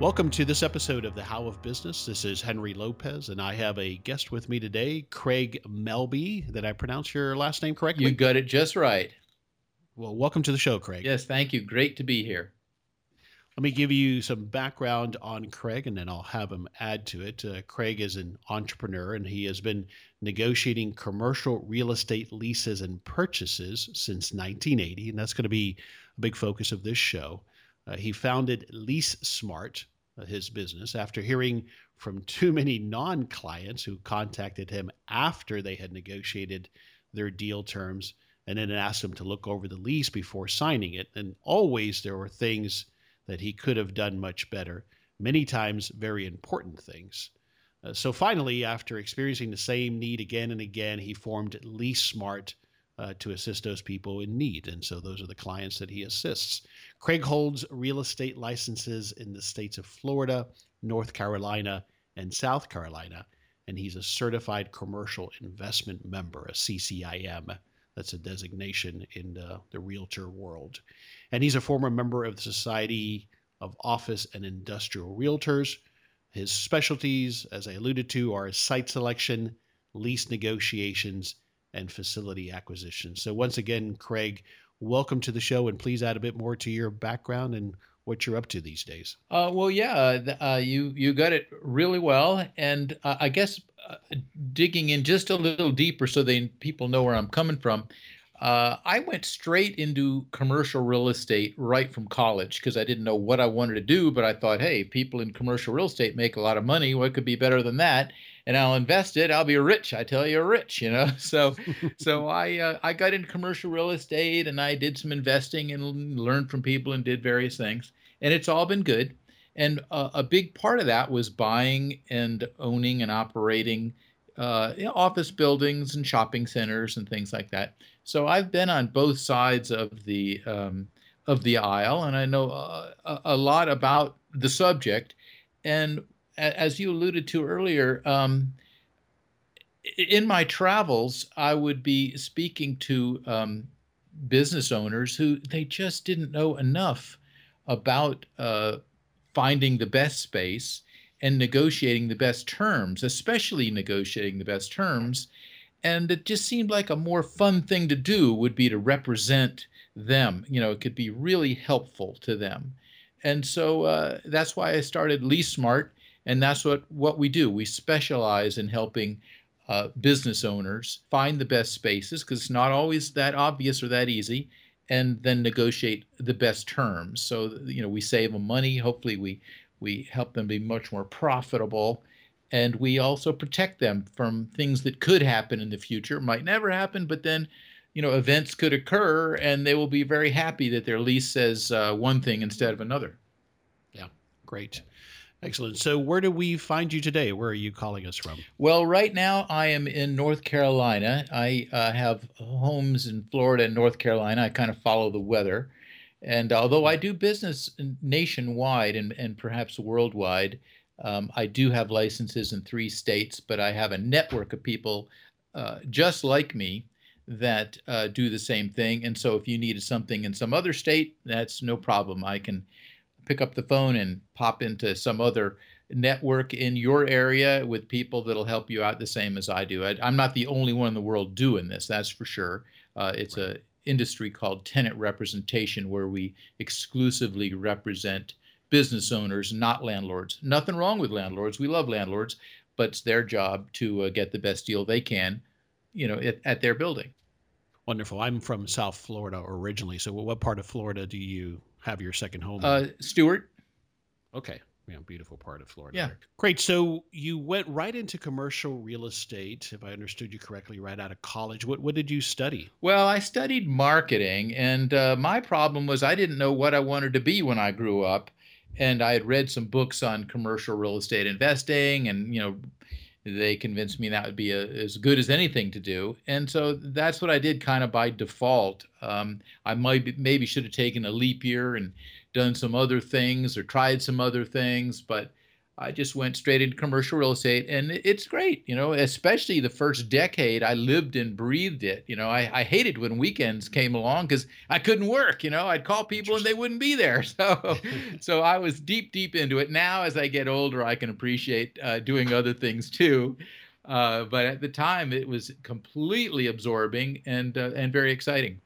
Welcome to this episode of the How of Business. This is Henry Lopez, and I have a guest with me today, Craig Melby. Did I pronounce your last name correctly? You got it just right. Well, welcome to the show, Craig. Yes, thank you. Great to be here. Let me give you some background on Craig, and then I'll have him add to it. Uh, Craig is an entrepreneur, and he has been negotiating commercial real estate leases and purchases since 1980, and that's going to be a big focus of this show. Uh, he founded LeaseSmart, his business, after hearing from too many non clients who contacted him after they had negotiated their deal terms and then asked him to look over the lease before signing it. And always there were things that he could have done much better, many times very important things. Uh, so finally, after experiencing the same need again and again, he formed LeaseSmart uh, to assist those people in need. And so those are the clients that he assists. Craig holds real estate licenses in the states of Florida, North Carolina, and South Carolina. And he's a certified commercial investment member, a CCIM. That's a designation in the, the realtor world. And he's a former member of the Society of Office and Industrial Realtors. His specialties, as I alluded to, are site selection, lease negotiations, and facility acquisition. So, once again, Craig, welcome to the show, and please add a bit more to your background and what you're up to these days. Uh, well, yeah, uh, you you got it really well, and uh, I guess uh, digging in just a little deeper so they people know where I'm coming from. Uh, I went straight into commercial real estate right from college because I didn't know what I wanted to do, but I thought, hey, people in commercial real estate make a lot of money. What could be better than that? and I'll invest it. I'll be rich. I tell you, rich. You know. So, so I uh, I got into commercial real estate and I did some investing and learned from people and did various things, and it's all been good. And uh, a big part of that was buying and owning and operating uh, office buildings and shopping centers and things like that. So I've been on both sides of the um, of the aisle, and I know uh, a, a lot about the subject. And as you alluded to earlier, um, in my travels, I would be speaking to um, business owners who they just didn't know enough about uh, finding the best space and negotiating the best terms, especially negotiating the best terms. And it just seemed like a more fun thing to do would be to represent them. You know, it could be really helpful to them. And so uh, that's why I started LeaseSmart and that's what, what we do. We specialize in helping uh, business owners find the best spaces because it's not always that obvious or that easy, and then negotiate the best terms. So you know we save them money. Hopefully we we help them be much more profitable, and we also protect them from things that could happen in the future. Might never happen, but then you know events could occur, and they will be very happy that their lease says uh, one thing instead of another. Yeah, great. Excellent. So, where do we find you today? Where are you calling us from? Well, right now I am in North Carolina. I uh, have homes in Florida and North Carolina. I kind of follow the weather. And although I do business nationwide and, and perhaps worldwide, um, I do have licenses in three states, but I have a network of people uh, just like me that uh, do the same thing. And so if you needed something in some other state, that's no problem. I can pick up the phone and pop into some other network in your area with people that'll help you out the same as I do. I, am not the only one in the world doing this, that's for sure. Uh, it's right. a industry called tenant representation where we exclusively represent business owners, not landlords. Nothing wrong with landlords. We love landlords, but it's their job to uh, get the best deal they can, you know, at, at their building. Wonderful. I'm from South Florida originally. So, what part of Florida do you have your second home? Uh, Stuart. Okay. Yeah, beautiful part of Florida. Yeah. Great. So you went right into commercial real estate, if I understood you correctly, right out of college. What what did you study? Well, I studied marketing, and uh, my problem was I didn't know what I wanted to be when I grew up. And I had read some books on commercial real estate investing, and you know, they convinced me that would be a, as good as anything to do. And so that's what I did, kind of by default. Um, I might maybe should have taken a leap year and done some other things or tried some other things, but I just went straight into commercial real estate and it's great, you know, especially the first decade I lived and breathed it. You know, I, I hated when weekends came along because I couldn't work, you know, I'd call people and they wouldn't be there. So, so I was deep, deep into it. Now, as I get older, I can appreciate uh, doing other things too. Uh, but at the time, it was completely absorbing and uh, and very exciting.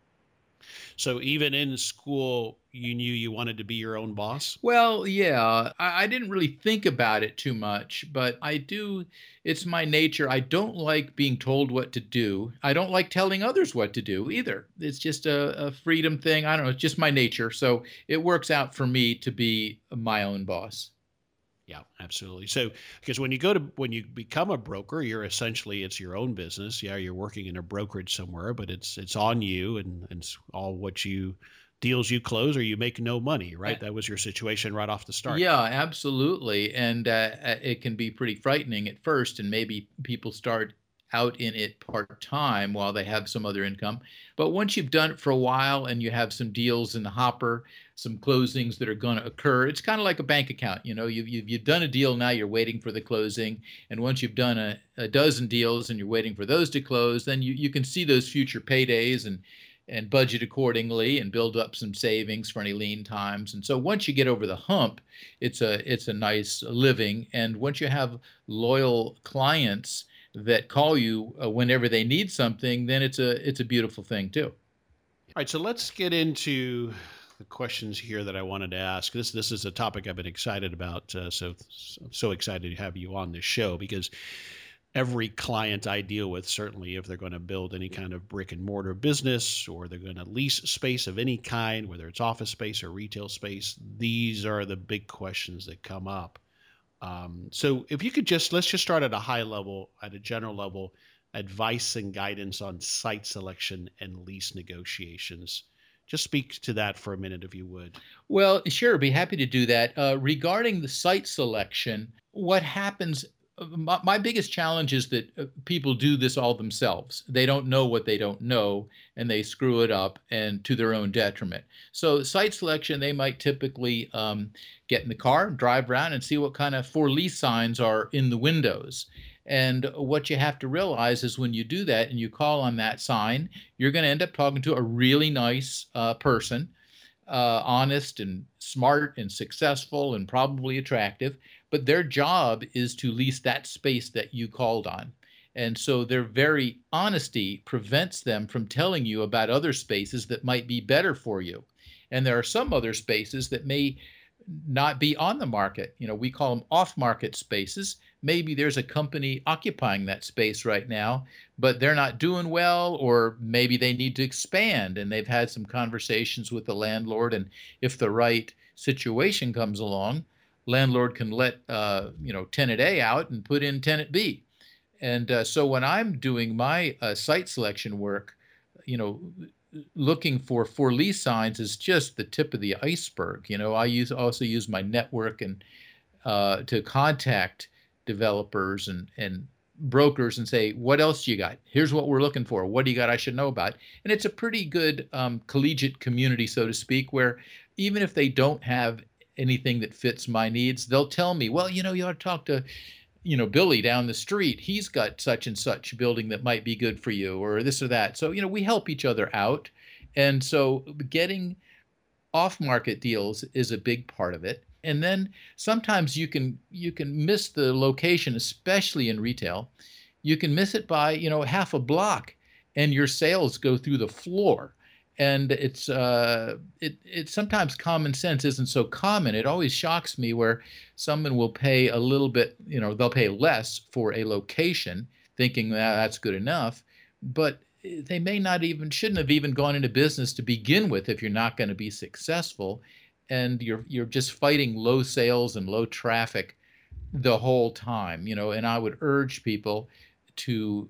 So even in school, you knew you wanted to be your own boss? Well, yeah. I, I, didn't really think about it too much, but I do. It's my nature. I don't like being told what to do. I don't like telling others what to do either. It's just a, a freedom thing. I don't know. It's just my nature. So it works out for me to be my own boss. Yeah, absolutely. So, because when you go to when you become a broker, you're essentially it's your own business. Yeah, you're working in a brokerage somewhere, but it's it's on you and, and it's all what you deals you close or you make no money, right? That was your situation right off the start. Yeah, absolutely. And uh, uh it can be pretty frightening at first, and maybe people start out in it part time while they have some other income. But once you've done it for a while and you have some deals in the hopper, some closings that are going to occur, it's kind of like a bank account. You know, you've, you've, you've done a deal now, you're waiting for the closing. And once you've done a, a dozen deals and you're waiting for those to close, then you, you can see those future paydays and and budget accordingly and build up some savings for any lean times. And so once you get over the hump, it's a it's a nice living. And once you have loyal clients that call you uh, whenever they need something, then it's a it's a beautiful thing too. All right, so let's get into the questions here that I wanted to ask. This this is a topic I've been excited about. Uh, so so excited to have you on this show because every client I deal with, certainly if they're going to build any kind of brick and mortar business or they're going to lease space of any kind, whether it's office space or retail space, these are the big questions that come up. Um, so if you could just let's just start at a high level, at a general level, advice and guidance on site selection and lease negotiations. Just speak to that for a minute, if you would. Well, sure, be happy to do that. Uh, regarding the site selection, what happens my, my, biggest challenge is that uh, people do this all themselves. They don't know what they don't know, and they screw it up, and to their own detriment. So, site selection, they might typically um, get in the car, drive around, and see what kind of for lease signs are in the windows. And what you have to realize is when you do that and you call on that sign, you're going to end up talking to a really nice uh, person, uh, honest and smart and successful and probably attractive but their job is to lease that space that you called on. And so their very honesty prevents them from telling you about other spaces that might be better for you. And there are some other spaces that may not be on the market. You know, we call them off market spaces. Maybe there's a company occupying that space right now, but they're not doing well, or maybe they need to expand and they've had some conversations with the landlord. And if the right situation comes along, landlord can let uh, you know tenant A out and put in tenant B. And uh, so when I'm doing my uh, site selection work, you know, looking for for lease signs is just the tip of the iceberg. You know, I use also use my network and uh, to contact developers and and brokers and say, what else you got? Here's what we're looking for. What do you got I should know about? And it's a pretty good um, collegiate community, so to speak, where even if they don't have anything that fits my needs, they'll tell me, well, you know, you ought to talk to, you know, Billy down the street. He's got such and such building that might be good for you, or this or that. So, you know, we help each other out. And so getting off market deals is a big part of it. And then sometimes you can you can miss the location, especially in retail. You can miss it by, you know, half a block and your sales go through the floor and it's uh, it it sometimes common sense isn't so common. It always shocks me where someone will pay a little bit, you know, they'll pay less for a location, thinking that that's good enough, but they may not even shouldn't have even gone into business to begin with if you're not going to be successful. And you're you're just fighting low sales and low traffic the whole time. You know, and I would urge people to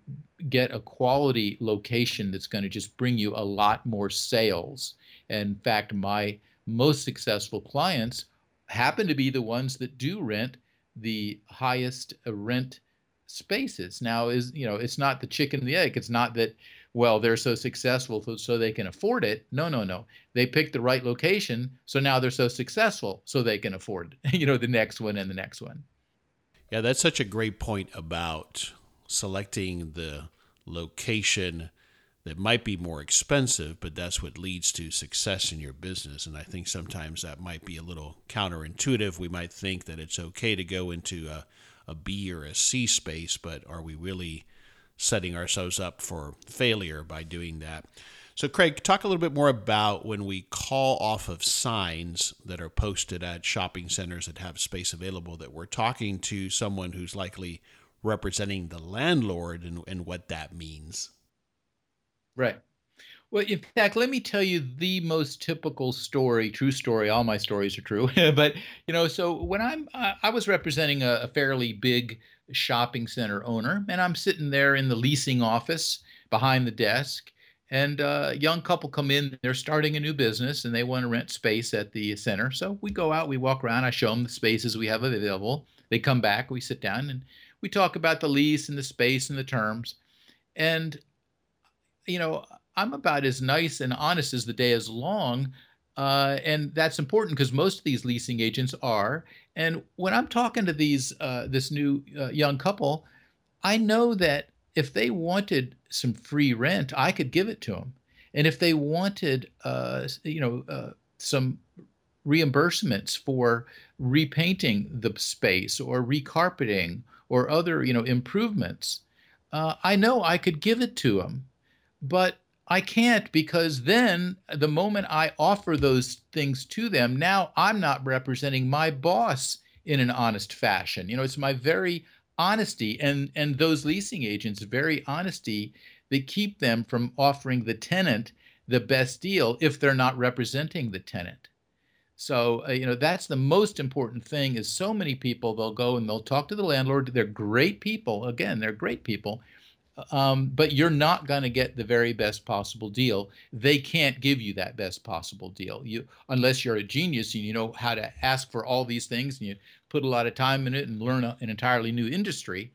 get a quality location that's going to just bring you a lot more sales. In fact, my most successful clients happen to be the ones that do rent the highest rent spaces. Now is you know it's not the chicken and the egg. It's not that well they're so successful so, they can afford it. No, no, no. They picked the right location, so now they're so successful so they can afford you know the next one and the next one. Yeah, that's such a great point about selecting the location that might be more expensive, but that's what leads to success in your business. And I think sometimes that might be a little counterintuitive. We might think that it's okay to go into a, a B or a C space, but are we really setting ourselves up for failure by doing that? So, Craig, talk a little bit more about when we call off of signs that are posted at shopping centers that have space available, that we're talking to someone who's likely representing the landlord and, and what that means. Right. Well, in fact, let me tell you the most typical story, true story. All my stories are true, but you know, so when I'm, uh, I was representing a, a, fairly big shopping center owner, and I'm sitting there in the leasing office behind the desk, and uh, a young couple come in. They're starting a new business, and they want to rent space at the center. So we go out, we walk around. I show them the spaces we have available. They come back, we sit down, and we talk about the lease and the space and the terms. And, you know, I'm about as nice and honest as the day is long. Uh, and that's important because most of these leasing agents are. And when I'm talking to these uh, this new uh, young couple, I know that if they wanted some free rent, I could give it to them. And if they wanted, uh, you know, uh, some reimbursements for repainting the space or recarpeting or other you know improvements uh, i know i could give it to them but i can't because then the moment i offer those things to them now i'm not representing my boss in an honest fashion you know it's my very honesty and and those leasing agents very honesty that keep them from offering the tenant the best deal if they're not representing the tenant so, uh, you know, that's the most important thing is so many people, they'll go and they'll talk to the landlord. They're great people. Again, they're great people. Um, but you're not going to get the very best possible deal. They can't give you that best possible deal. You, unless you're a genius and you know how to ask for all these things and you put a lot of time in it and learn a, an entirely new industry.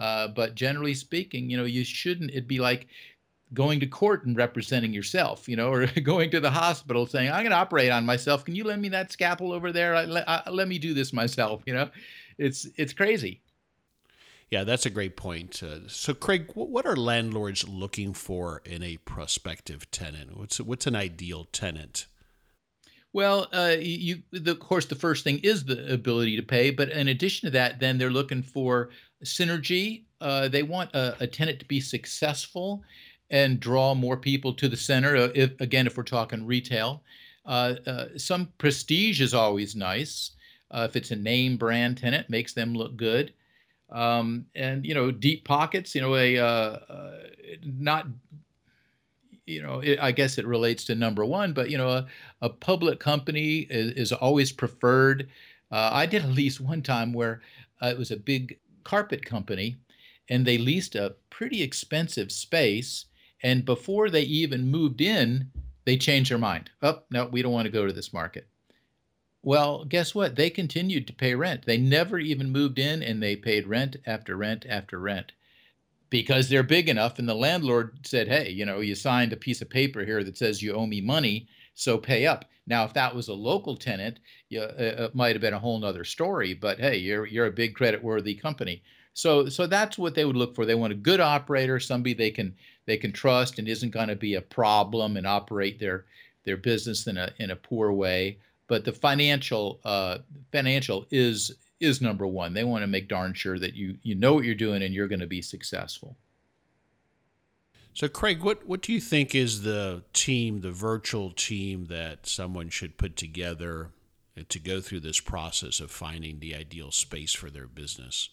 Uh, but generally speaking, you know, you shouldn't. It'd be like going to court and representing yourself, you know, or going to the hospital saying, I'm going to operate on myself. Can you lend me that scalpel over there? I, I, let me do this myself. You know, it's, it's crazy. Yeah, that's a great point. Uh, so, Craig, what are landlords looking for in a prospective tenant? What's what's an ideal tenant? Well, uh, you, the, of course, the first thing is the ability to pay, but in addition to that, then they're looking for synergy. Uh, they want a, a tenant to be successful and draw more people to the center. Uh, if, again, if we're talking retail, uh, uh, some prestige is always nice. If it's a name brand tenant, makes them look good. Um, and you know, deep pockets. You know, a uh, uh, not. You know, it, I guess it relates to number one, but you know, a, a public company is, is always preferred. I did a lease one time where it was a big carpet company, and they leased a pretty expensive space and before they even moved in, they changed their mind. Oh, no, we don't want to go to this market. Well, guess what? They continued to pay rent. They never even moved in and they paid rent after rent after rent because they're big enough. And the landlord said, hey, you know, you signed a piece of paper here that says you owe me money, so pay up. Now, if that was a local tenant, you, uh, it might have been a whole nother story. But hey, you're you're a big credit worthy company. So so that's what they would look for. They want a good operator, somebody they can they can trust and isn't going to be a problem and operate their their business in a in a poor way. But the financial uh, financial is is number one. They want to make darn sure that you you know what you're doing and you're going to be successful. So, Craig, what, what do you think is the team, the virtual team that someone should put together to go through this process of finding the ideal space for their business?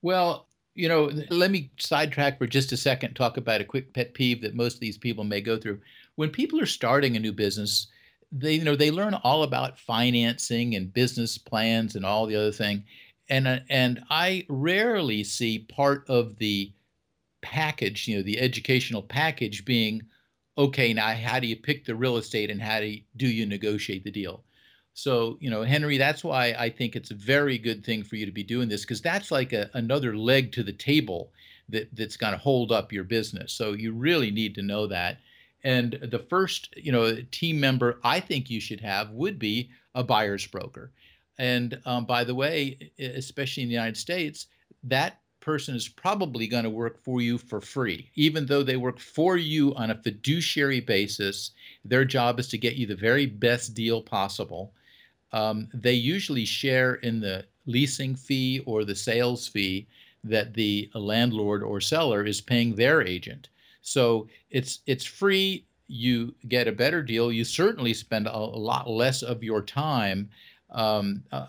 Well, you know, let me sidetrack for just a second, talk about a quick pet peeve that most of these people may go through. When people are starting a new business, they you know they learn all about financing and business plans and all the other thing. And uh, and I rarely see part of the package you know the educational package being okay now how do you pick the real estate and how do you, do you negotiate the deal? So you know henry that's why i think it's a very good thing for you to be doing this because that's like a, another leg to the table that that's going to hold up your business. So you really need to know that and the first, you know, team member I think you should have would be a buyer's broker. And um, by the way, especially in the United States, that person is probably going to work for you for free, even though they work for you on a fiduciary basis. Their job is to get you the very best deal possible. Um, they usually share in the leasing fee or the sales fee that the landlord or seller is paying their agent. So it's it's free. You get a better deal. You certainly spend a, lot less of your time um, uh,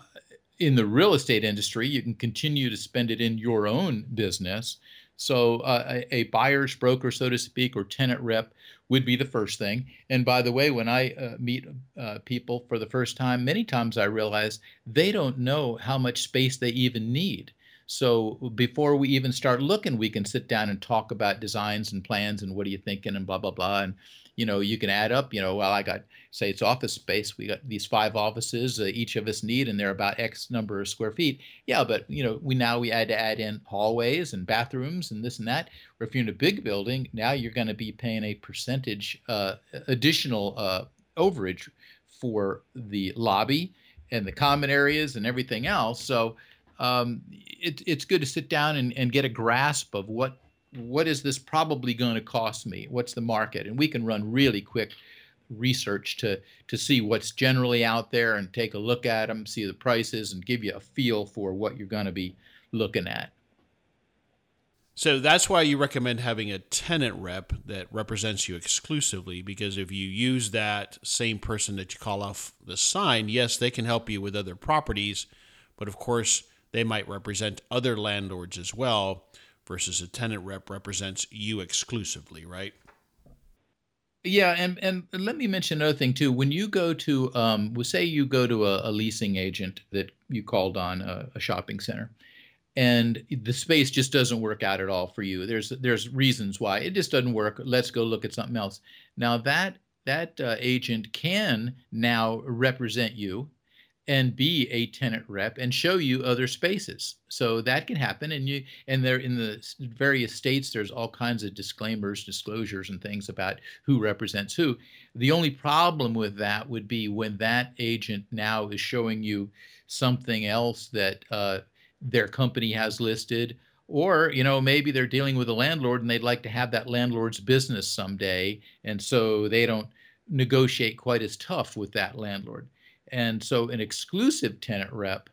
in the real estate industry. You can continue to spend it in your own business. So uh, a, a, buyer's broker, so to speak, or tenant rep would be the first thing. And by the way, when I uh, meet uh, people for the first time, many times I realize they don't know how much space they even need. So before we even start looking, we can sit down and talk about designs and plans and what are you thinking and blah blah blah. And you know, you can add up. You know, well, I got say it's office space. We got these five offices uh, each of us need, and they're about X number of square feet. Yeah, but you know, we now we had to add in hallways and bathrooms and this and that. Or if you're in a big building, now you're going to be paying a percentage uh, additional uh, overage for the lobby and the common areas and everything else. So um, it, it's good to sit down and, and get a grasp of what what is this probably going to cost me? What's the market? And we can run really quick research to to see what's generally out there and take a look at them, see the prices, and give you a feel for what you're going to be looking at. So that's why you recommend having a tenant rep that represents you exclusively because if you use that same person that you call off the sign, yes, they can help you with other properties, but of course, they might represent other landlords as well, versus a tenant rep represents you exclusively, right? Yeah, and and let me mention another thing too. When you go to, um, well, say you go to a, a leasing agent that you called on a, a, shopping center, and the space just doesn't work out at all for you. There's there's reasons why it just doesn't work. Let's go look at something else. Now that that uh, agent can now represent you and be a tenant rep and show you other spaces. So that can happen and you and there in the various states there's all kinds of disclaimers disclosures and things about who represents who. The only problem with that would be when that agent now is showing you something else that uh, their company has listed or you know maybe they're dealing with a landlord and they'd like to have that landlord's business someday and so they don't negotiate quite as tough with that landlord and so an exclusive tenant rep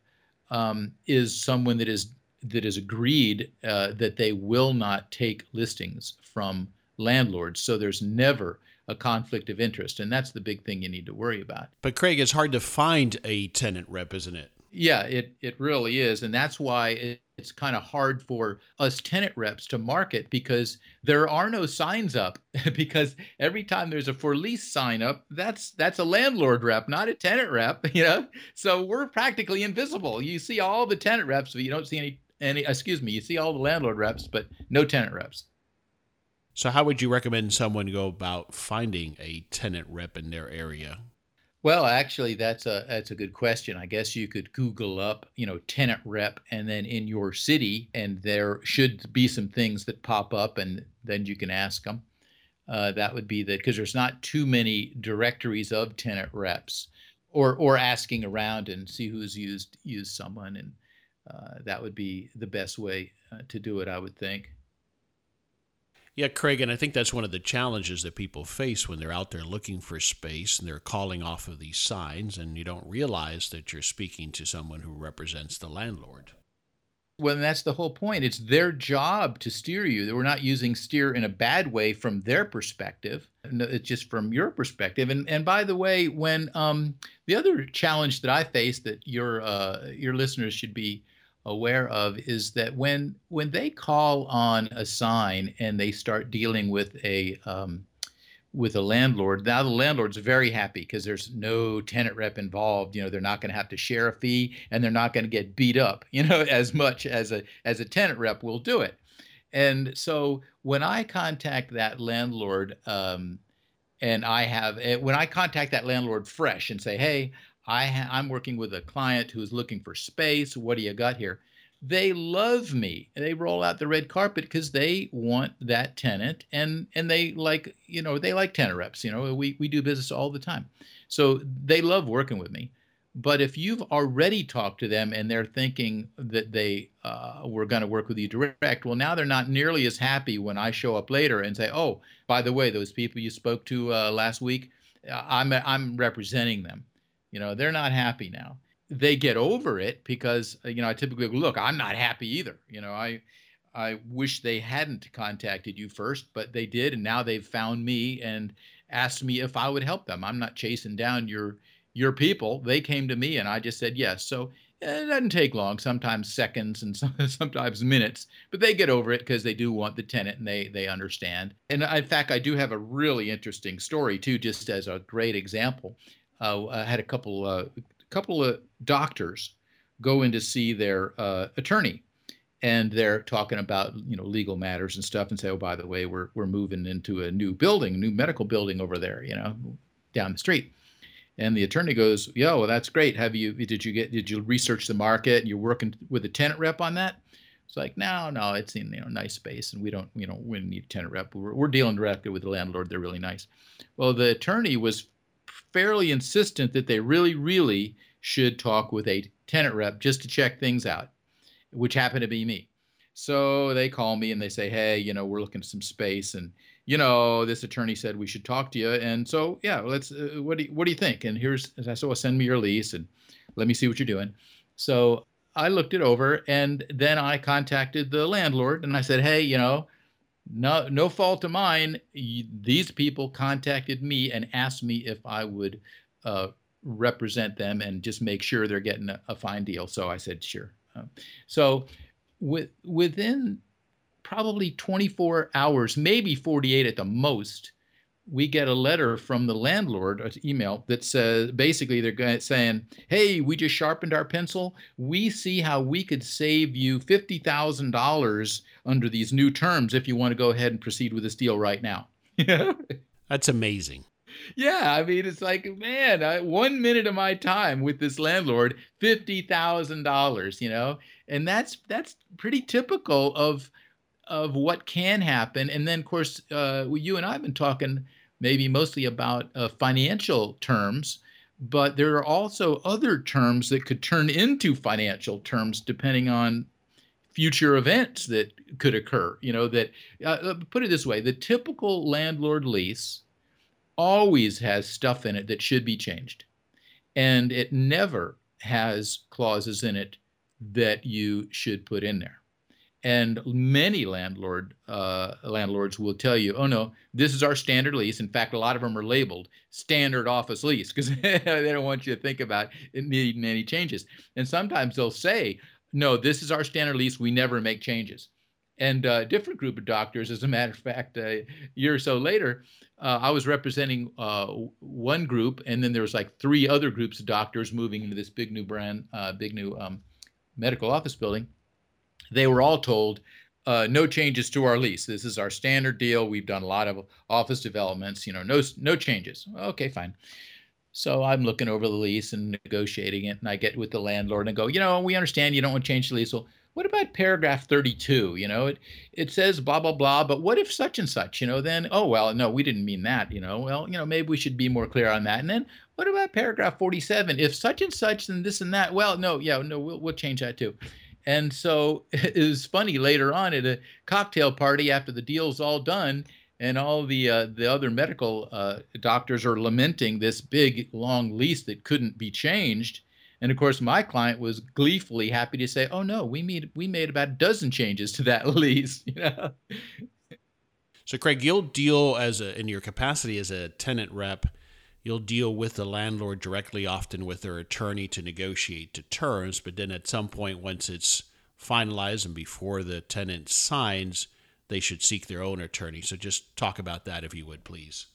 um, is someone that is that is agreed uh, that they will not take listings from landlords. So there's never a conflict of interest, and that's the big thing you need to worry about. But Craig, it's hard to find a tenant rep, isn't it? Yeah, it it really is, and that's why it, it's kind of hard for us tenant reps to market because there are no signs up. because every time there's a for lease sign up, that's that's a landlord rep, not a tenant rep. You know, so we're practically invisible. You see all the tenant reps, but you don't see any any. Excuse me, you see all the landlord reps, but no tenant reps. So, how would you recommend someone go about finding a tenant rep in their area? Well, actually, that's a that's a good question. I guess you could Google up, you know, tenant rep, and then in your city, and there should be some things that pop up, and then you can ask them. Uh, that would be that because there's not too many directories of tenant reps, or or asking around and see who's used used someone, and uh, that would be the best way uh, to do it, I would think. Yeah, Craig, and I think that's one of the challenges that people face when they're out there looking for space and they're calling off of these signs, and you don't realize that you're speaking to someone who represents the landlord. Well, that's the whole point. It's their job to steer you. We're not using steer in a bad way from their perspective. It's just from your perspective. And and by the way, when um, the other challenge that I face that your uh, your listeners should be aware of is that when when they call on a sign and they start dealing with a um, with a landlord. Now the landlord's very happy because there's no tenant rep involved. You know, they're not going to have to share a fee and they're not going to get beat up, you know, as much as a as a tenant rep will do it. And so when I contact that landlord, um, and I have eh, when I contact that landlord fresh and say, "Hey, I ha- I'm working with a client who's looking for space. What do you got here?" they love me. They roll out the red carpet because they want that tenant and and they like, you know, they like tenant reps. You know, we, we do business all the time. So they love working with me. But if you've already talked to them and they're thinking that they uh, were going to work with you direct, well, now they're not nearly as happy when I show up later and say, "Oh, by the way, those people you spoke to uh, last week, uh, I'm I'm representing them." You know, they're not happy now they get over it because uh, you know I typically go, look, I'm not happy either. You know, I I wish they hadn't contacted you first, but they did, and now they've found me and asked me if I would help them. I'm not chasing down your your people. They came to me, and I just said yes. So it doesn't take long. Sometimes seconds and sometimes minutes, but they get over it because they do want the tenant and they they understand. And in fact, I do have a really interesting story too, just as a great example. Uh, I had a couple uh, couple of doctors go in to see their uh, attorney. And they're talking about you know legal matters and stuff and say oh by the way we're we're moving into a new building new medical building over there you know down the street. And the attorney goes yeah well that's great. Have you did you get did you research the market? And you're working with a tenant rep on that? It's like no no it's in you know nice space and we don't you know we need tenant rep. We're, we're dealing directly with the landlord. They're really nice. Well the attorney was fairly insistent that they really, really should talk with a tenant rep just to check things out, which happened to be me. So they call me and they say, "Hey, you know, we're looking at some space, and you know, this attorney said we should talk to you." And so, yeah, let's. Uh, what do you, What do you think? And here's, I said, "Well, send me your lease and let me see what you're doing." So I looked it over, and then I contacted the landlord and I said, "Hey, you know, no no fault of mine. These people contacted me and asked me if i would uh, represent them and just make sure they're getting a, a fine deal. So i said sure. Uh, so with, within probably 24 hours maybe 48 at the most we get a letter from the landlord, an email that says basically they're saying, "Hey, we just sharpened our pencil. We see how we could save you fifty thousand dollars under these new terms if you want to go ahead and proceed with this deal right now." That's amazing. Yeah, I mean, it's like, man, I, one minute of my time with this landlord, fifty thousand dollars, you know, and that's that's pretty typical of of what can happen. And then, of course, uh, you and I have been talking maybe mostly about uh, financial terms, but there are also other terms that could turn into financial terms depending on future events that could occur. You know, that uh, uh put it this way the typical landlord lease always has stuff in it that should be changed, and it never has clauses in it that you should put in there. And many landlord uh, landlords will tell you, "Oh no, this is our standard lease." In fact, a lot of them are labeled standard office lease because they don't want you to think about needing any changes. And sometimes they'll say, "No, this is our standard lease. We never make changes." And a uh, different group of doctors, as a matter of fact, a year or so later, uh, I was representing uh, one group, and then there was like three other groups of doctors moving into this big new brand, uh, big new um, medical office building they were all told uh, no changes to our lease. This is our standard deal. We've done a lot of office developments. You know, no no changes. Okay, fine. So I'm looking over the lease and negotiating it, and I get with the landlord and go, you know, we understand you don't want to change the lease. Well, what about paragraph 32? You know, it it says blah blah blah, but what if such and such? You know, then oh well, no, we didn't mean that. You know, well, you know, maybe we should be more clear on that. And then what about paragraph 47? If such and such, then this and that. Well, no, yeah, no, we'll we'll change that too. And so it was funny later on at a cocktail party after the deal's all done, and all the uh, the other medical uh, doctors are lamenting this big long lease that couldn't be changed. And of course, my client was gleefully happy to say, "Oh no, we made we made about a dozen changes to that lease." You know. So, Craig, you'll deal as a in your capacity as a tenant rep you'll deal with the landlord directly, often with their attorney to negotiate to terms. But then at some point, once it's finalized and before the tenant signs, they should seek their own attorney. So just talk about that if you would, please.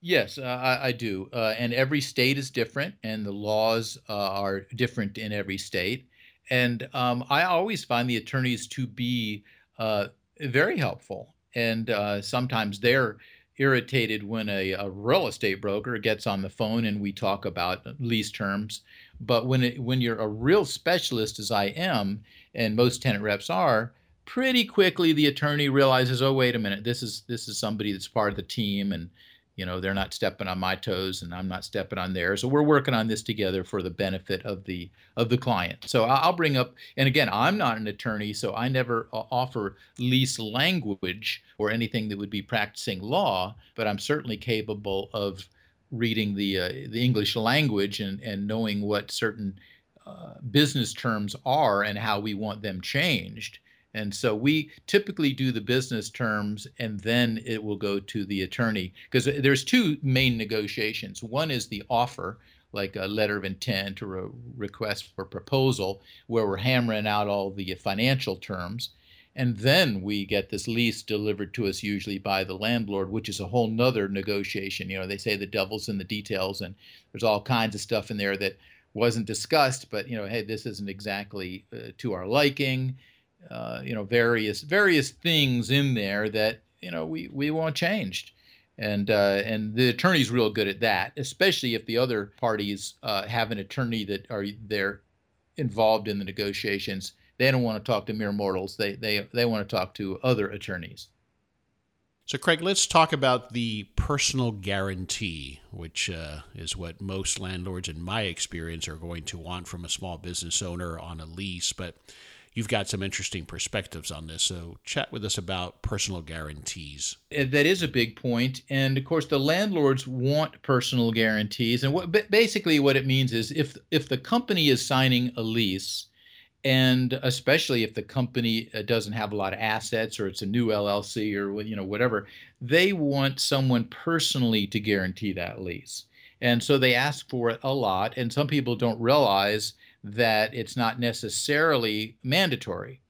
Yes, uh, I, I, do. Uh, and every state is different, and the laws uh, are different in every state. And um, I always find the attorneys to be uh, very helpful. And uh, sometimes they're irritated when a, a, real estate broker gets on the phone and we talk about lease terms. But when it, when you're a real specialist, as I am, and most tenant reps are, pretty quickly the attorney realizes, oh wait a minute, this is this is somebody that's part of the team, and you know they're not stepping on my toes and i'm not stepping on theirs. So we're working on this together for the benefit of the of the client. So i'll bring up and again i'm not an attorney so i never offer lease language or anything that would be practicing law but i'm certainly capable of reading the uh, the english language and and knowing what certain uh, business terms are and how we want them changed and so we typically do the business terms and then it will go to the attorney because there's two main negotiations. One is the offer, like a letter of intent or a request for proposal, where we're hammering out all the financial terms. And then we get this lease delivered to us usually by the landlord, which is a whole nother negotiation. You know, they say the devil's in the details, and there's all kinds of stuff in there that wasn't discussed, but you know, hey, this isn't exactly uh, to our liking uh, you know various various things in there that you know we we want changed. And uh, and the attorney's real good at that especially if the other parties uh, have an attorney that are they're involved in the negotiations. They don't want to talk to mere mortals. They they they want to talk to other attorneys. So, Craig, let's talk about the personal guarantee, which uh, is what most landlords, in my experience, are going to want from a small business owner on a lease. But you've got some interesting perspectives on this. So, chat with us about personal guarantees. That is a big point, and of course, the landlords want personal guarantees. And what basically what it means is if if the company is signing a lease, and especially if the company uh, doesn't have a lot of assets or it's a new LLC or you know whatever, they want someone personally to guarantee that lease. And so they ask for it a lot, and some people don't realize that it's not necessarily mandatory.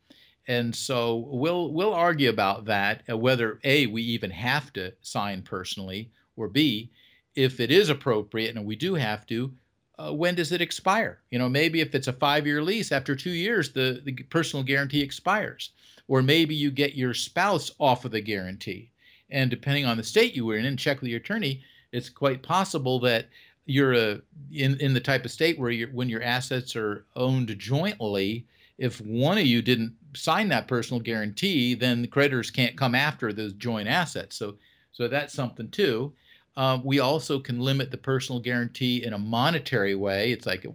And so we'll we'll argue about that uh, whether a we even have to sign personally or b if it is appropriate and we do have to uh, when does it expire? You know, maybe if it's a five-year lease, after two years, the, the personal guarantee expires. Or maybe you get your spouse off of the guarantee. And depending on the state you were in, and check with your attorney, it's quite possible that you're a in in the type of state where you when your assets are owned jointly if one of you didn't sign that personal guarantee then the creditors can't come after those joint assets. So so that's something too. Um, we also can limit the personal guarantee in a monetary way. It's like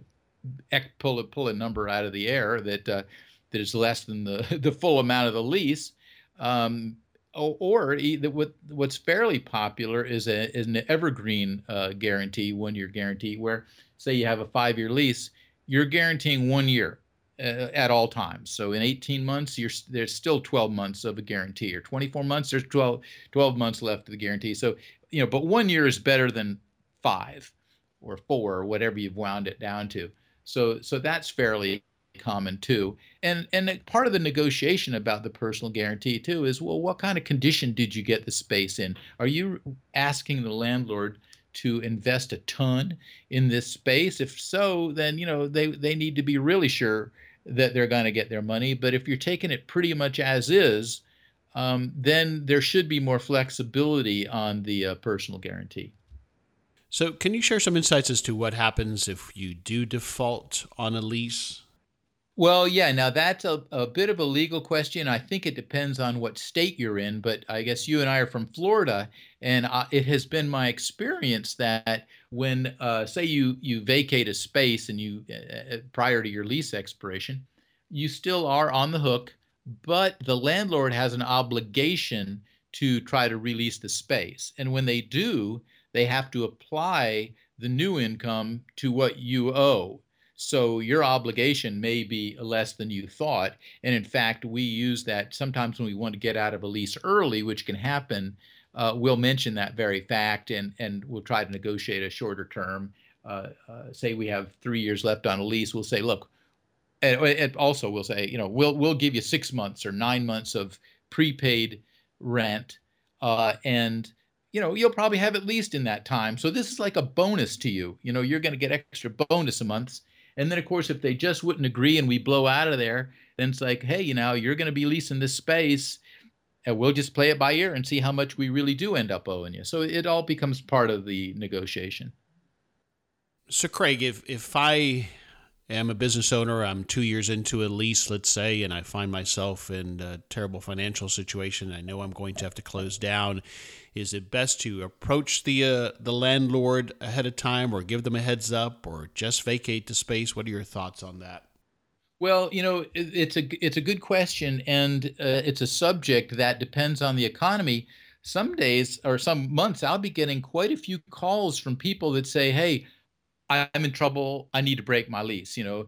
a, pull a pull a number out of the air that uh, that is less than the the full amount of the lease. Um, or, what, what's fairly popular is, a, is an evergreen uh, guarantee, one year guarantee, where say you have a five year lease, you're guaranteeing one year uh, at all times. So in 18 months, there's still 12 months of a guarantee, or 24 months, there's 12, 12 months left of the guarantee. So, you know, but one year is better than five or four or whatever you've wound it down to. So, so that's fairly common too. And and part of the negotiation about the personal guarantee too is well, what kind of condition did you get the space in? Are you asking the landlord to invest a ton in this space? If so, then you know they they need to be really sure that they're going to get their money. But if you're taking it pretty much as is, um, then there should be more flexibility on the uh, personal guarantee. So, can you share some insights as to what happens if you do default on a lease? Well, yeah. Now that's a, a bit of a legal question. I think it depends on what state you're in, but I guess you and I are from Florida, and uh, it has been my experience that when, uh, say, you you vacate a space and you uh, prior to your lease expiration, you still are on the hook, but the landlord has an obligation to try to release the space, and when they do, they have to apply the new income to what you owe. So your obligation may be less than you thought. And in fact, we use that sometimes when we want to get out of a lease early, which can happen. Uh, we'll mention that very fact and, and we'll try to negotiate a shorter term. Uh, uh, say we have three years left on a lease, we'll say, look, and, and also we'll say, you know, we'll we'll give you six months or nine months of prepaid rent, uh, and you know, you'll probably have at least in that time. So this is like a bonus to you. You know, you're going to get extra bonus a month. And then, of course, if they just wouldn't agree and we blow out of there, then it's like, hey, you know, you're going to be leasing this space and we'll just play it by ear and see how much we really do end up owing you. So it all becomes part of the negotiation. So, Craig, if, if I am a business owner, I'm two years into a lease, let's say, and I find myself in a terrible financial situation, I know I'm going to have to close down. Is it best to approach the uh, the landlord ahead of time, or give them a heads up, or just vacate the space? What are your thoughts on that? Well, you know, it's a it's a good question, and uh, it's a subject that depends on the economy. Some days or some months, I'll be getting quite a few calls from people that say, "Hey, I'm in trouble. I need to break my lease." You know,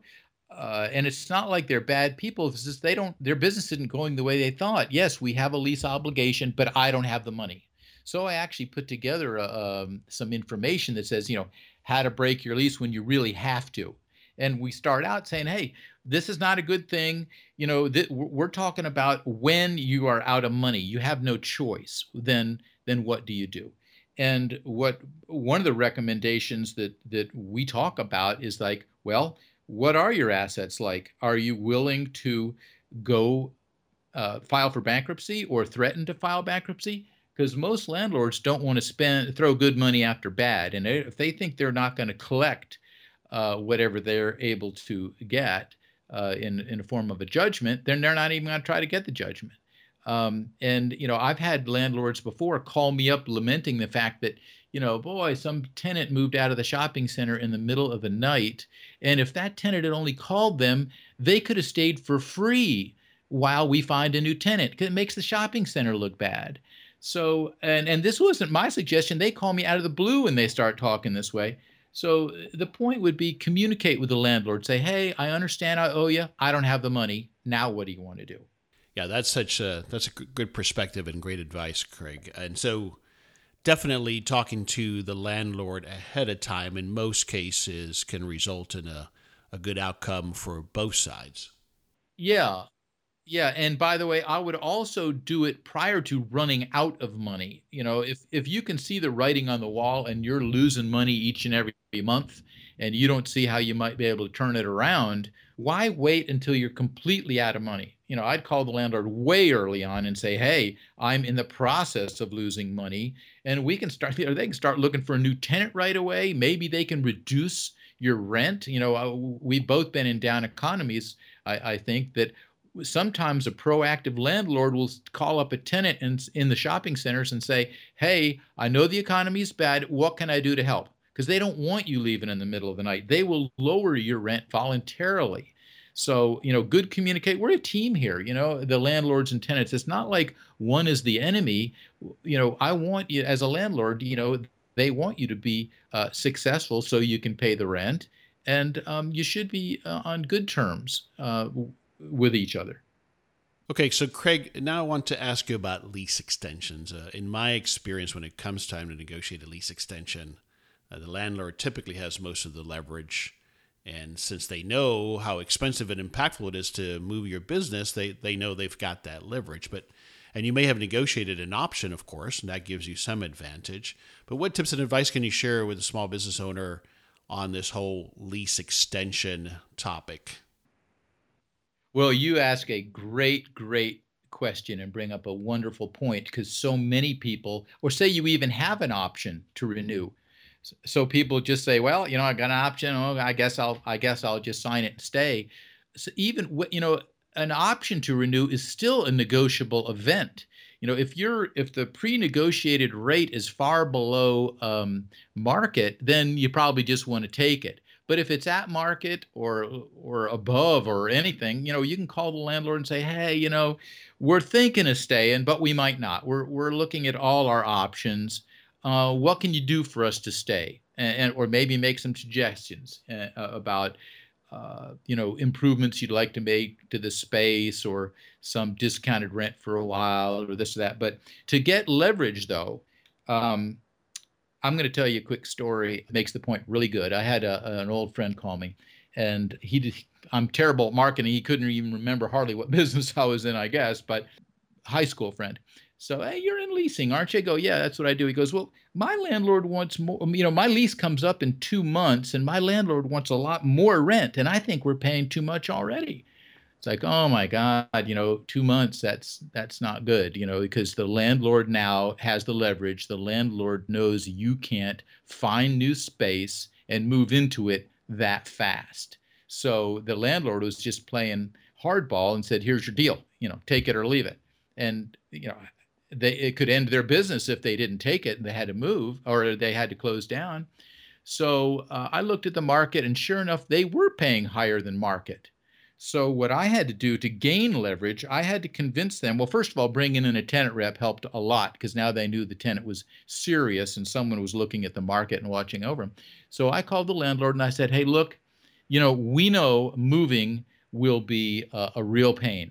uh, and it's not like they're bad people. It's just they don't their business isn't going the way they thought. Yes, we have a lease obligation, but I don't have the money. So I actually put together a, um, some information that says, you know, how to break your lease when you really have to. And we start out saying, hey, this is not a good thing. You know, th- we're talking about when you are out of money, you have no choice. Then, then what do you do? And what one of the recommendations that that we talk about is like, well, what are your assets like? Are you willing to go uh, file for bankruptcy or threaten to file bankruptcy? because most landlords don't want to spend throw good money after bad, and if they think they're not going to collect uh, whatever they're able to get uh, in in a form of a judgment, then they're not even going to try to get the judgment. Um, and you know, I've had landlords before call me up lamenting the fact that you know, boy, some tenant moved out of the shopping center in the middle of the night, and if that tenant had only called them, they could have stayed for free while we find a new tenant because it makes the shopping center look bad. So, and and this wasn't my suggestion. They call me out of the blue when they start talking this way. So the point would be communicate with the landlord. Say, hey, I understand I owe you. I don't have the money. Now, what do you want to do? Yeah, that's such a that's a good perspective and great advice, Craig. And so, definitely talking to the landlord ahead of time in most cases can result in a a good outcome for both sides. Yeah, yeah, and by the way, I would also do it prior to running out of money. You know, if if you can see the writing on the wall and you're losing money each and every month and you don't see how you might be able to turn it around, why wait until you're completely out of money? You know, I'd call the landlord way early on and say, "Hey, I'm in the process of losing money, and we can start or they can start looking for a new tenant right away. Maybe they can reduce your rent. You know, uh, we've both been in down economies. I, I think that sometimes a proactive landlord will call up a tenant in, in the shopping centers and say, Hey, I know the economy is bad. What can I do to help? Because they don't want you leaving in the middle of the night. They will lower your rent voluntarily. So, you know, good communicate. We're a team here, you know, the landlords and tenants. It's not like one is the enemy. You know, I want you as a landlord, you know, they want you to be uh, successful so you can pay the rent. And um, you should be uh, on good terms uh, with each other. Okay, so Craig, now I want to ask you about lease extensions. Uh, in my experience, when it comes time to negotiate a lease extension, uh, the landlord typically has most of the leverage. And since they know how expensive and impactful it is to move your business, they, they know they've got that leverage. But and you may have negotiated an option, of course, and that gives you some advantage. But what tips and advice can you share with a small business owner on this whole lease extension topic? Well, you ask a great, great question and bring up a wonderful point because so many people, or say you even have an option to renew. So people just say, "Well, you know, I got an option. Oh, I guess I'll, I guess I'll just sign it and stay." So even you know, an option to renew is still a negotiable event. You know, if you're if the pre-negotiated rate is far below um, market, then you probably just want to take it. But if it's at market or or above or anything, you know, you can call the landlord and say, "Hey, you know, we're thinking of staying, but we might not. We're we're looking at all our options. Uh, what can you do for us to stay?" And, and or maybe make some suggestions uh, about uh, you know improvements you'd like to make to the space or some discounted rent for a while or this or that. But to get leverage though. Um, I'm going to tell you a quick story. It makes the point really good. I had a, an old friend call me, and he did, I'm terrible at marketing. He couldn't even remember hardly what business I was in, I guess, but high school friend. So, hey, you're in leasing, aren't you? I go, yeah, that's what I do. He goes, well, my landlord wants more. Um, you know, my lease comes up in two months, and my landlord wants a lot more rent, and I think we're paying too much already. It's like, oh my God, you know, two months. That's that's not good, you know, because the landlord now has the leverage. The landlord knows you can't find new space and move into it that fast. So the landlord was just playing hardball and said, "Here's your deal. You know, take it or leave it." And you know, they it could end their business if they didn't take it and they had to move or they had to close down. So uh, I looked at the market, and sure enough, they were paying higher than market. So what I had to do to gain leverage, I had to convince them. Well, first of all, bringing in a tenant rep helped a lot because now they knew the tenant was serious and someone was looking at the market and watching over them. So I called the landlord and I said, "Hey, look, you know, we know moving will be a, a real pain.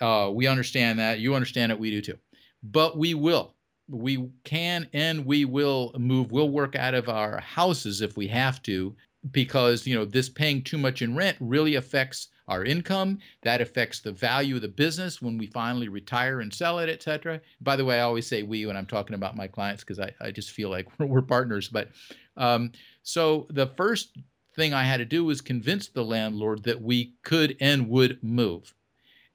Uh, we understand that. You understand it. We do too but we will. We can and we will move. We'll work out of our houses if we have to, because you know this paying too much in rent really affects our income. That affects the value of the business when we finally retire and sell it, et cetera. By the way, I always say we when I'm talking about my clients because I, I just feel like we're, partners. But um, so the first thing I had to do was convince the landlord that we could and would move.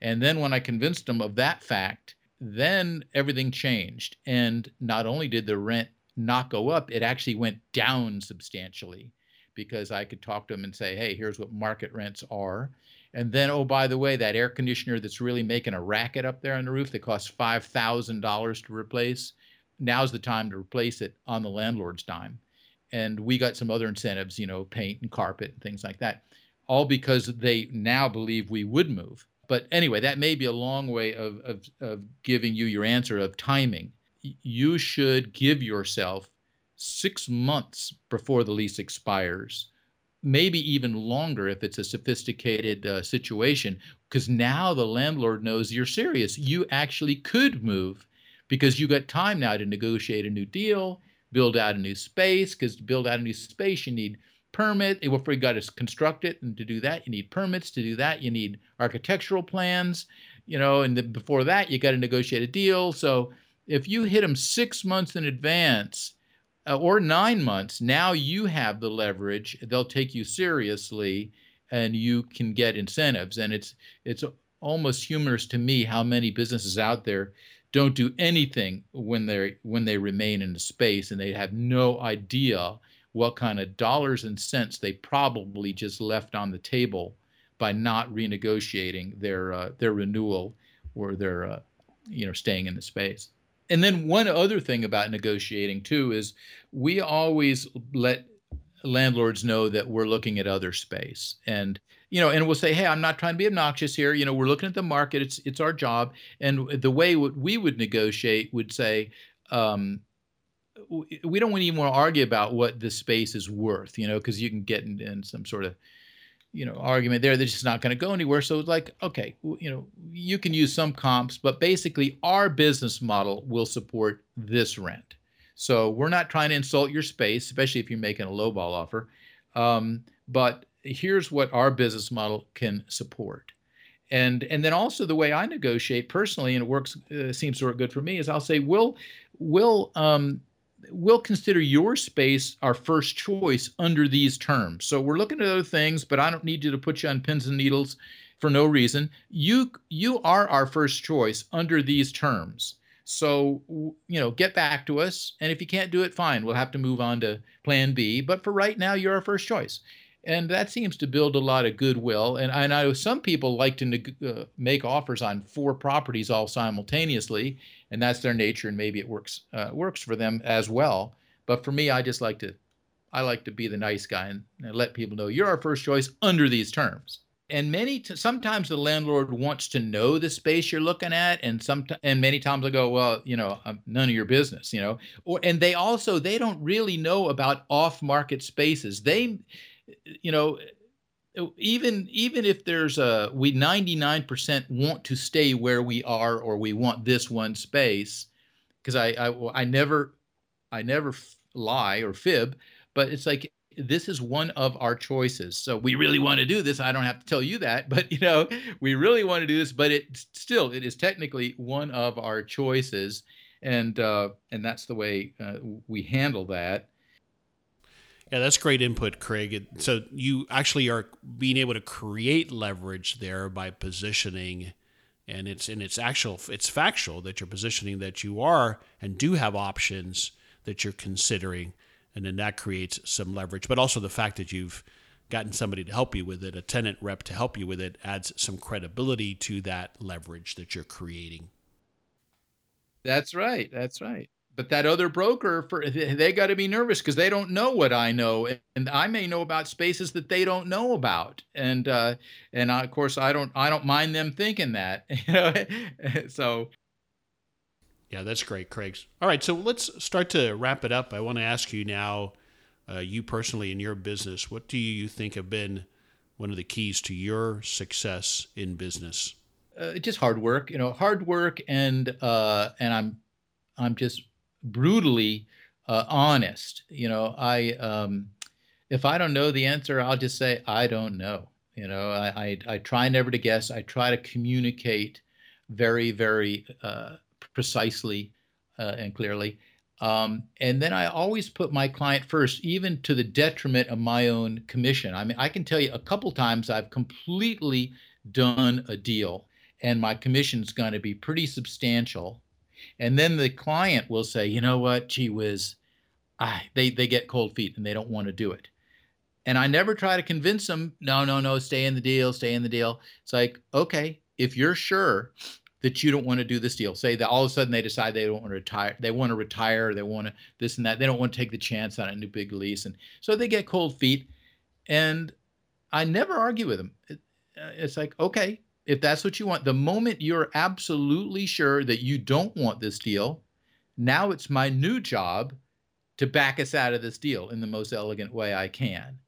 And then when I convinced him of that fact, then everything changed. And not only did the rent not go up, it actually went down substantially because I could talk to them and say, hey, here's what market rents are. And then, oh, by the way, that air conditioner that's really making a racket up there on the roof that costs $5,000 to replace, now's the time to replace it on the landlord's dime. And we got some other incentives, you know, paint and carpet and things like that, all because they now believe we would move. But anyway, that may be a long way of, of, of giving you your answer of timing. You should give yourself six months before the lease expires, maybe even longer if it's a sophisticated uh, situation, because now the landlord knows you're serious. You actually could move because you got time now to negotiate a new deal, build out a new space, because to build out a new space, you need permit. If you got to construct it, and to do that, you need permits. To do that, you need architectural plans. You know, and the, before that, you got to negotiate a deal. So if you hit them six months in advance uh, or nine months, now you have the leverage. They'll take you seriously, and you can get incentives. And it's it's almost humorous to me how many businesses out there don't do anything when they when they remain in the space and they have no idea what kind of dollars and cents they probably just left on the table by not renegotiating their uh, their renewal or their uh, you know staying in the space. And then one other thing about negotiating too is we always let landlords know that we're looking at other space. And you know and we'll say hey i'm not trying to be obnoxious here. You know we're looking at the market. It's it's our job. And the way what we would negotiate would say um, we don't even want to argue about what the space is worth, you know, because you can get in, in, some sort of, you know, argument there that's just not going to go anywhere. So it's like, okay, you know, you can use some comps, but basically our business model will support this rent. So we're not trying to insult your space, especially if you're making a lowball offer. Um, but here's what our business model can support. And, and then also the way I negotiate personally, and it works uh, seems to work good for me, is I'll say we'll we'll um, we'll consider your space our first choice under these terms. So we're looking at other things, but I don't need you to put you on pins and needles for no reason. You you are our first choice under these terms. So you know, get back to us, and if you can't do it, fine. We'll have to move on to Plan B. But for right now, you're our first choice, and that seems to build a lot of goodwill. And I know some people like to uh, make offers on four properties all simultaneously, and that's their nature, and maybe it works uh, works for them as well. But for me, I just like to I like to be the nice guy and, and let people know you're our first choice under these terms. And many t- sometimes the landlord wants to know the space you're looking at, and some and many times I go, well, you know, I'm none of your business, you know. Or and they also they don't really know about off market spaces. They, you know, even even if there's a we 99% want to stay where we are or we want this one space because I, I I never I never lie or fib but it's like this is one of our choices. So we really want to do this. I don't have to tell you that, but you know, we really want to do this, but it still it is technically one of our choices, and uh, and that's the way uh, we handle that. Yeah, that's great input, Craig. So you actually are being able to create leverage there by positioning, and it's and it's actual, it's factual that you're positioning that you are and do have options that you're considering and then that creates some leverage. But also the fact that you've gotten somebody to help you with it, a tenant rep to help you with it, adds some credibility to that leverage that you're creating. That's right. That's right. But that other broker, for they got to be nervous because they don't know what I know, and I may know about spaces that they don't know about, and uh, and I, of course I don't I don't mind them thinking that, you know. so yeah, that's great, Craig. All right, so let's start to wrap it up. I want to ask you now, uh, you personally in your business, what do you think have been one of the keys to your success in business? Uh, just hard work, you know, hard work, and uh, and I'm I'm just brutally uh, honest. You know, I um, if I don't know the answer, I'll just say I don't know. You know, I I, I try never to guess. I try to communicate very very uh, precisely uh, and clearly. Um, and then I always put my client first, even to the detriment of my own commission. I mean, I can tell you a couple times I've completely done a deal and my commission's going to be pretty substantial. And then the client will say, you know what, gee whiz, I, they, they get cold feet and they don't want to do it. And I never try to convince them, no, no, no, stay in the deal, stay in the deal. It's like, okay, if you're sure that you don't want to do this deal. Say that all of a sudden they decide they don't want to retire, they want to retire, they want to this and that. They don't want to take the chance on a new big lease, and so they get cold feet. And I never argue with them. It, uh, it's like, okay, if that's what you want, the moment you're absolutely sure that you don't want this deal, now it's my new job to back us out of this deal in the most elegant way I can.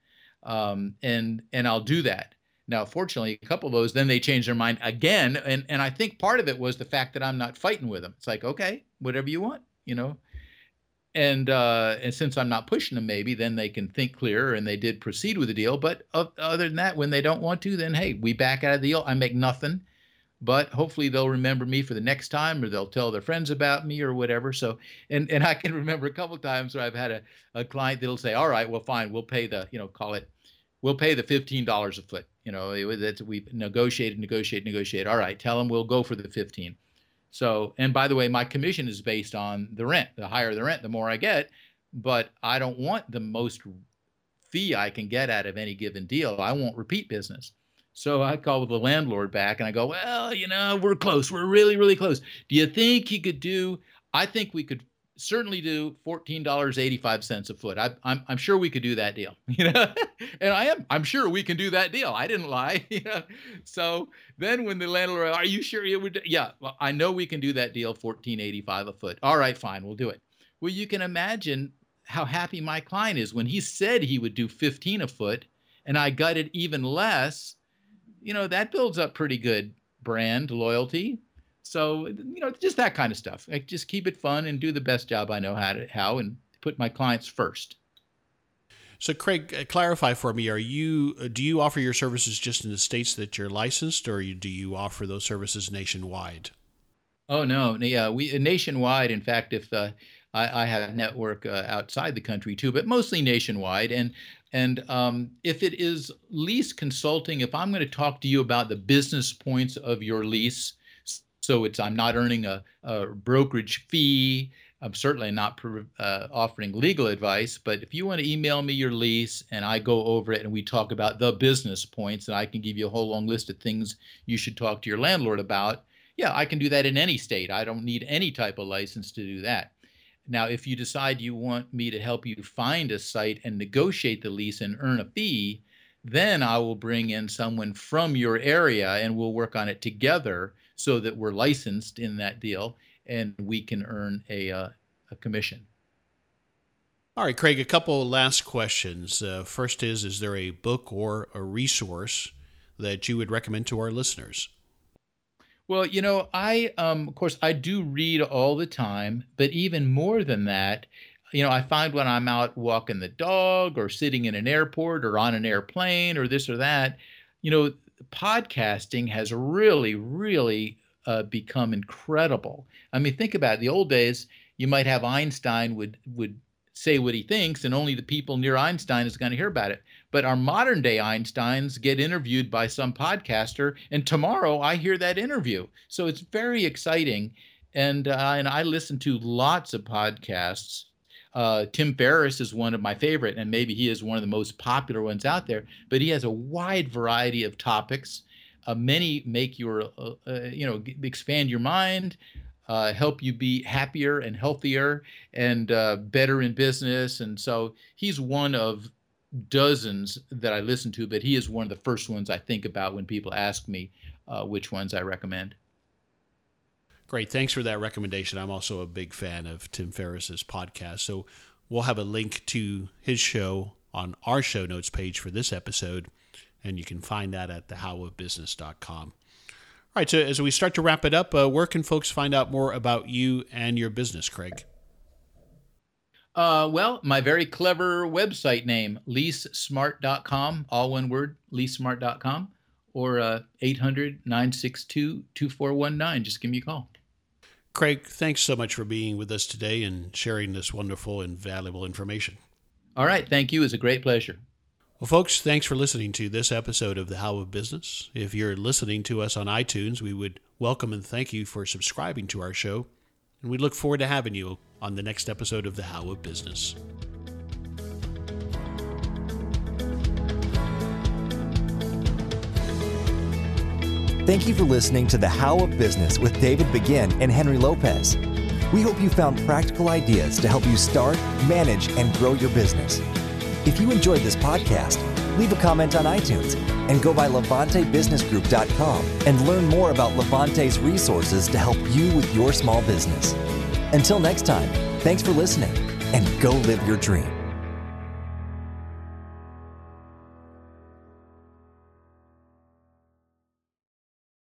Um, and and I'll do that. Now, fortunately, a couple of those, then they changed their mind again. And, and I think part of it was the fact that I'm not fighting with them. It's like, okay, whatever you want, you know. And uh, and since I'm not pushing them, maybe then they can think clearer, and they did proceed with the deal. But uh, other than that, when they don't want to, then hey, we back out of the deal. I make nothing, but hopefully they'll remember me for the next time, or they'll tell their friends about me, or whatever. So, and and I can remember a couple times where I've had a, a client that'll say, all right, well, fine, we'll pay the, you know, call it, we'll pay the fifteen dollars a foot you know, it, that we negotiated, negotiate, negotiate. All right, tell them we'll go for the 15. So, and by the way, my commission is based on the rent. The higher the rent, the more I get. But I don't want the most fee I can get out of any given deal. I want repeat business. So I call the landlord back and I go, well, you know, we're close. We're really, really close. Do you think he could do? I think we could certainly do $14.85 a foot. I, I'm, I'm sure we could do that deal, you know, and I am, I'm sure we can do that deal. I didn't lie. You know? So then when the landlord, are you sure you would? Yeah, well, I know we can do that deal, 1485 a foot. All right, fine. We'll do it. Well, you can imagine how happy my client is when he said he would do 15 a foot and I got it even less. You know, that builds up pretty good brand loyalty so you know, just that kind of stuff. Like just keep it fun and do the best job I know how to how and put my clients first. So, Craig, uh, clarify for me: Are you uh, do you offer your services just in the states that you're licensed, or do you offer those services nationwide? Oh no, yeah, we uh, nationwide. In fact, if uh, I, I, have a network uh, outside the country too, but mostly nationwide. And and um, if it is lease consulting, if I'm going to talk to you about the business points of your lease, so it's I'm not earning a, a brokerage fee. I'm certainly not uh, offering legal advice, but if you want to email me your lease and I go over it and we talk about the business points, and I can give you a whole long list of things you should talk to your landlord about. Yeah, I can do that in any state. I don't need any type of license to do that. Now, if you decide you want me to help you find a site and negotiate the lease and earn a fee, then I will bring in someone from your area and we'll work on it together so that we're licensed in that deal and we can earn a, uh, a commission. All right, Craig, a couple last questions. Uh, first is Is there a book or a resource that you would recommend to our listeners? Well, you know, I, um, of course, I do read all the time, but even more than that, you know, I find when I'm out walking the dog or sitting in an airport or on an airplane or this or that, you know, podcasting has really, really uh, become incredible. I mean, think about it. The old days, you might have Einstein would would say what he thinks, and only the people near Einstein is going to hear about it. But our modern day Einsteins get interviewed by some podcaster, and tomorrow I hear that interview. So it's very exciting, and uh, and I listen to lots of podcasts. Uh, Tim Ferriss is one of my favorite, and maybe he is one of the most popular ones out there. But he has a wide variety of topics. Uh, many make your, uh, uh, you know, expand your mind uh, help you be happier and healthier and uh, better in business. And so he's one of dozens that I listen to, but he is one of the first ones I think about when people ask me which ones I recommend. Great. Thanks for that recommendation. I'm also a big fan of Tim Ferriss's podcast. So we'll have a link to his show on our show notes page for this episode, and you can find that at thehowofbusiness.com. All right, so as we start to wrap it up, uh, where can folks find out more about you and your business, Craig? Uh, well, my very clever website name, leasesmart.com, all one word, leasesmart.com, or uh, 800 962 2419. Just give me a call. Craig, thanks so much for being with us today and sharing this wonderful and valuable information. All right. Thank you. It's a great pleasure. Well, folks, thanks for listening to this episode of The How of Business. If you're listening to us on iTunes, we would welcome and thank you for subscribing to our show. And we look forward to having you on the next episode of The How of Business. Thank you for listening to The How of Business with David Begin and Henry Lopez. We hope you found practical ideas to help you start, manage, and grow your business. If you enjoyed this podcast, leave a comment on iTunes and go by LevanteBusinessGroup.com and learn more about Levante's resources to help you with your small business. Until next time, thanks for listening and go live your dream.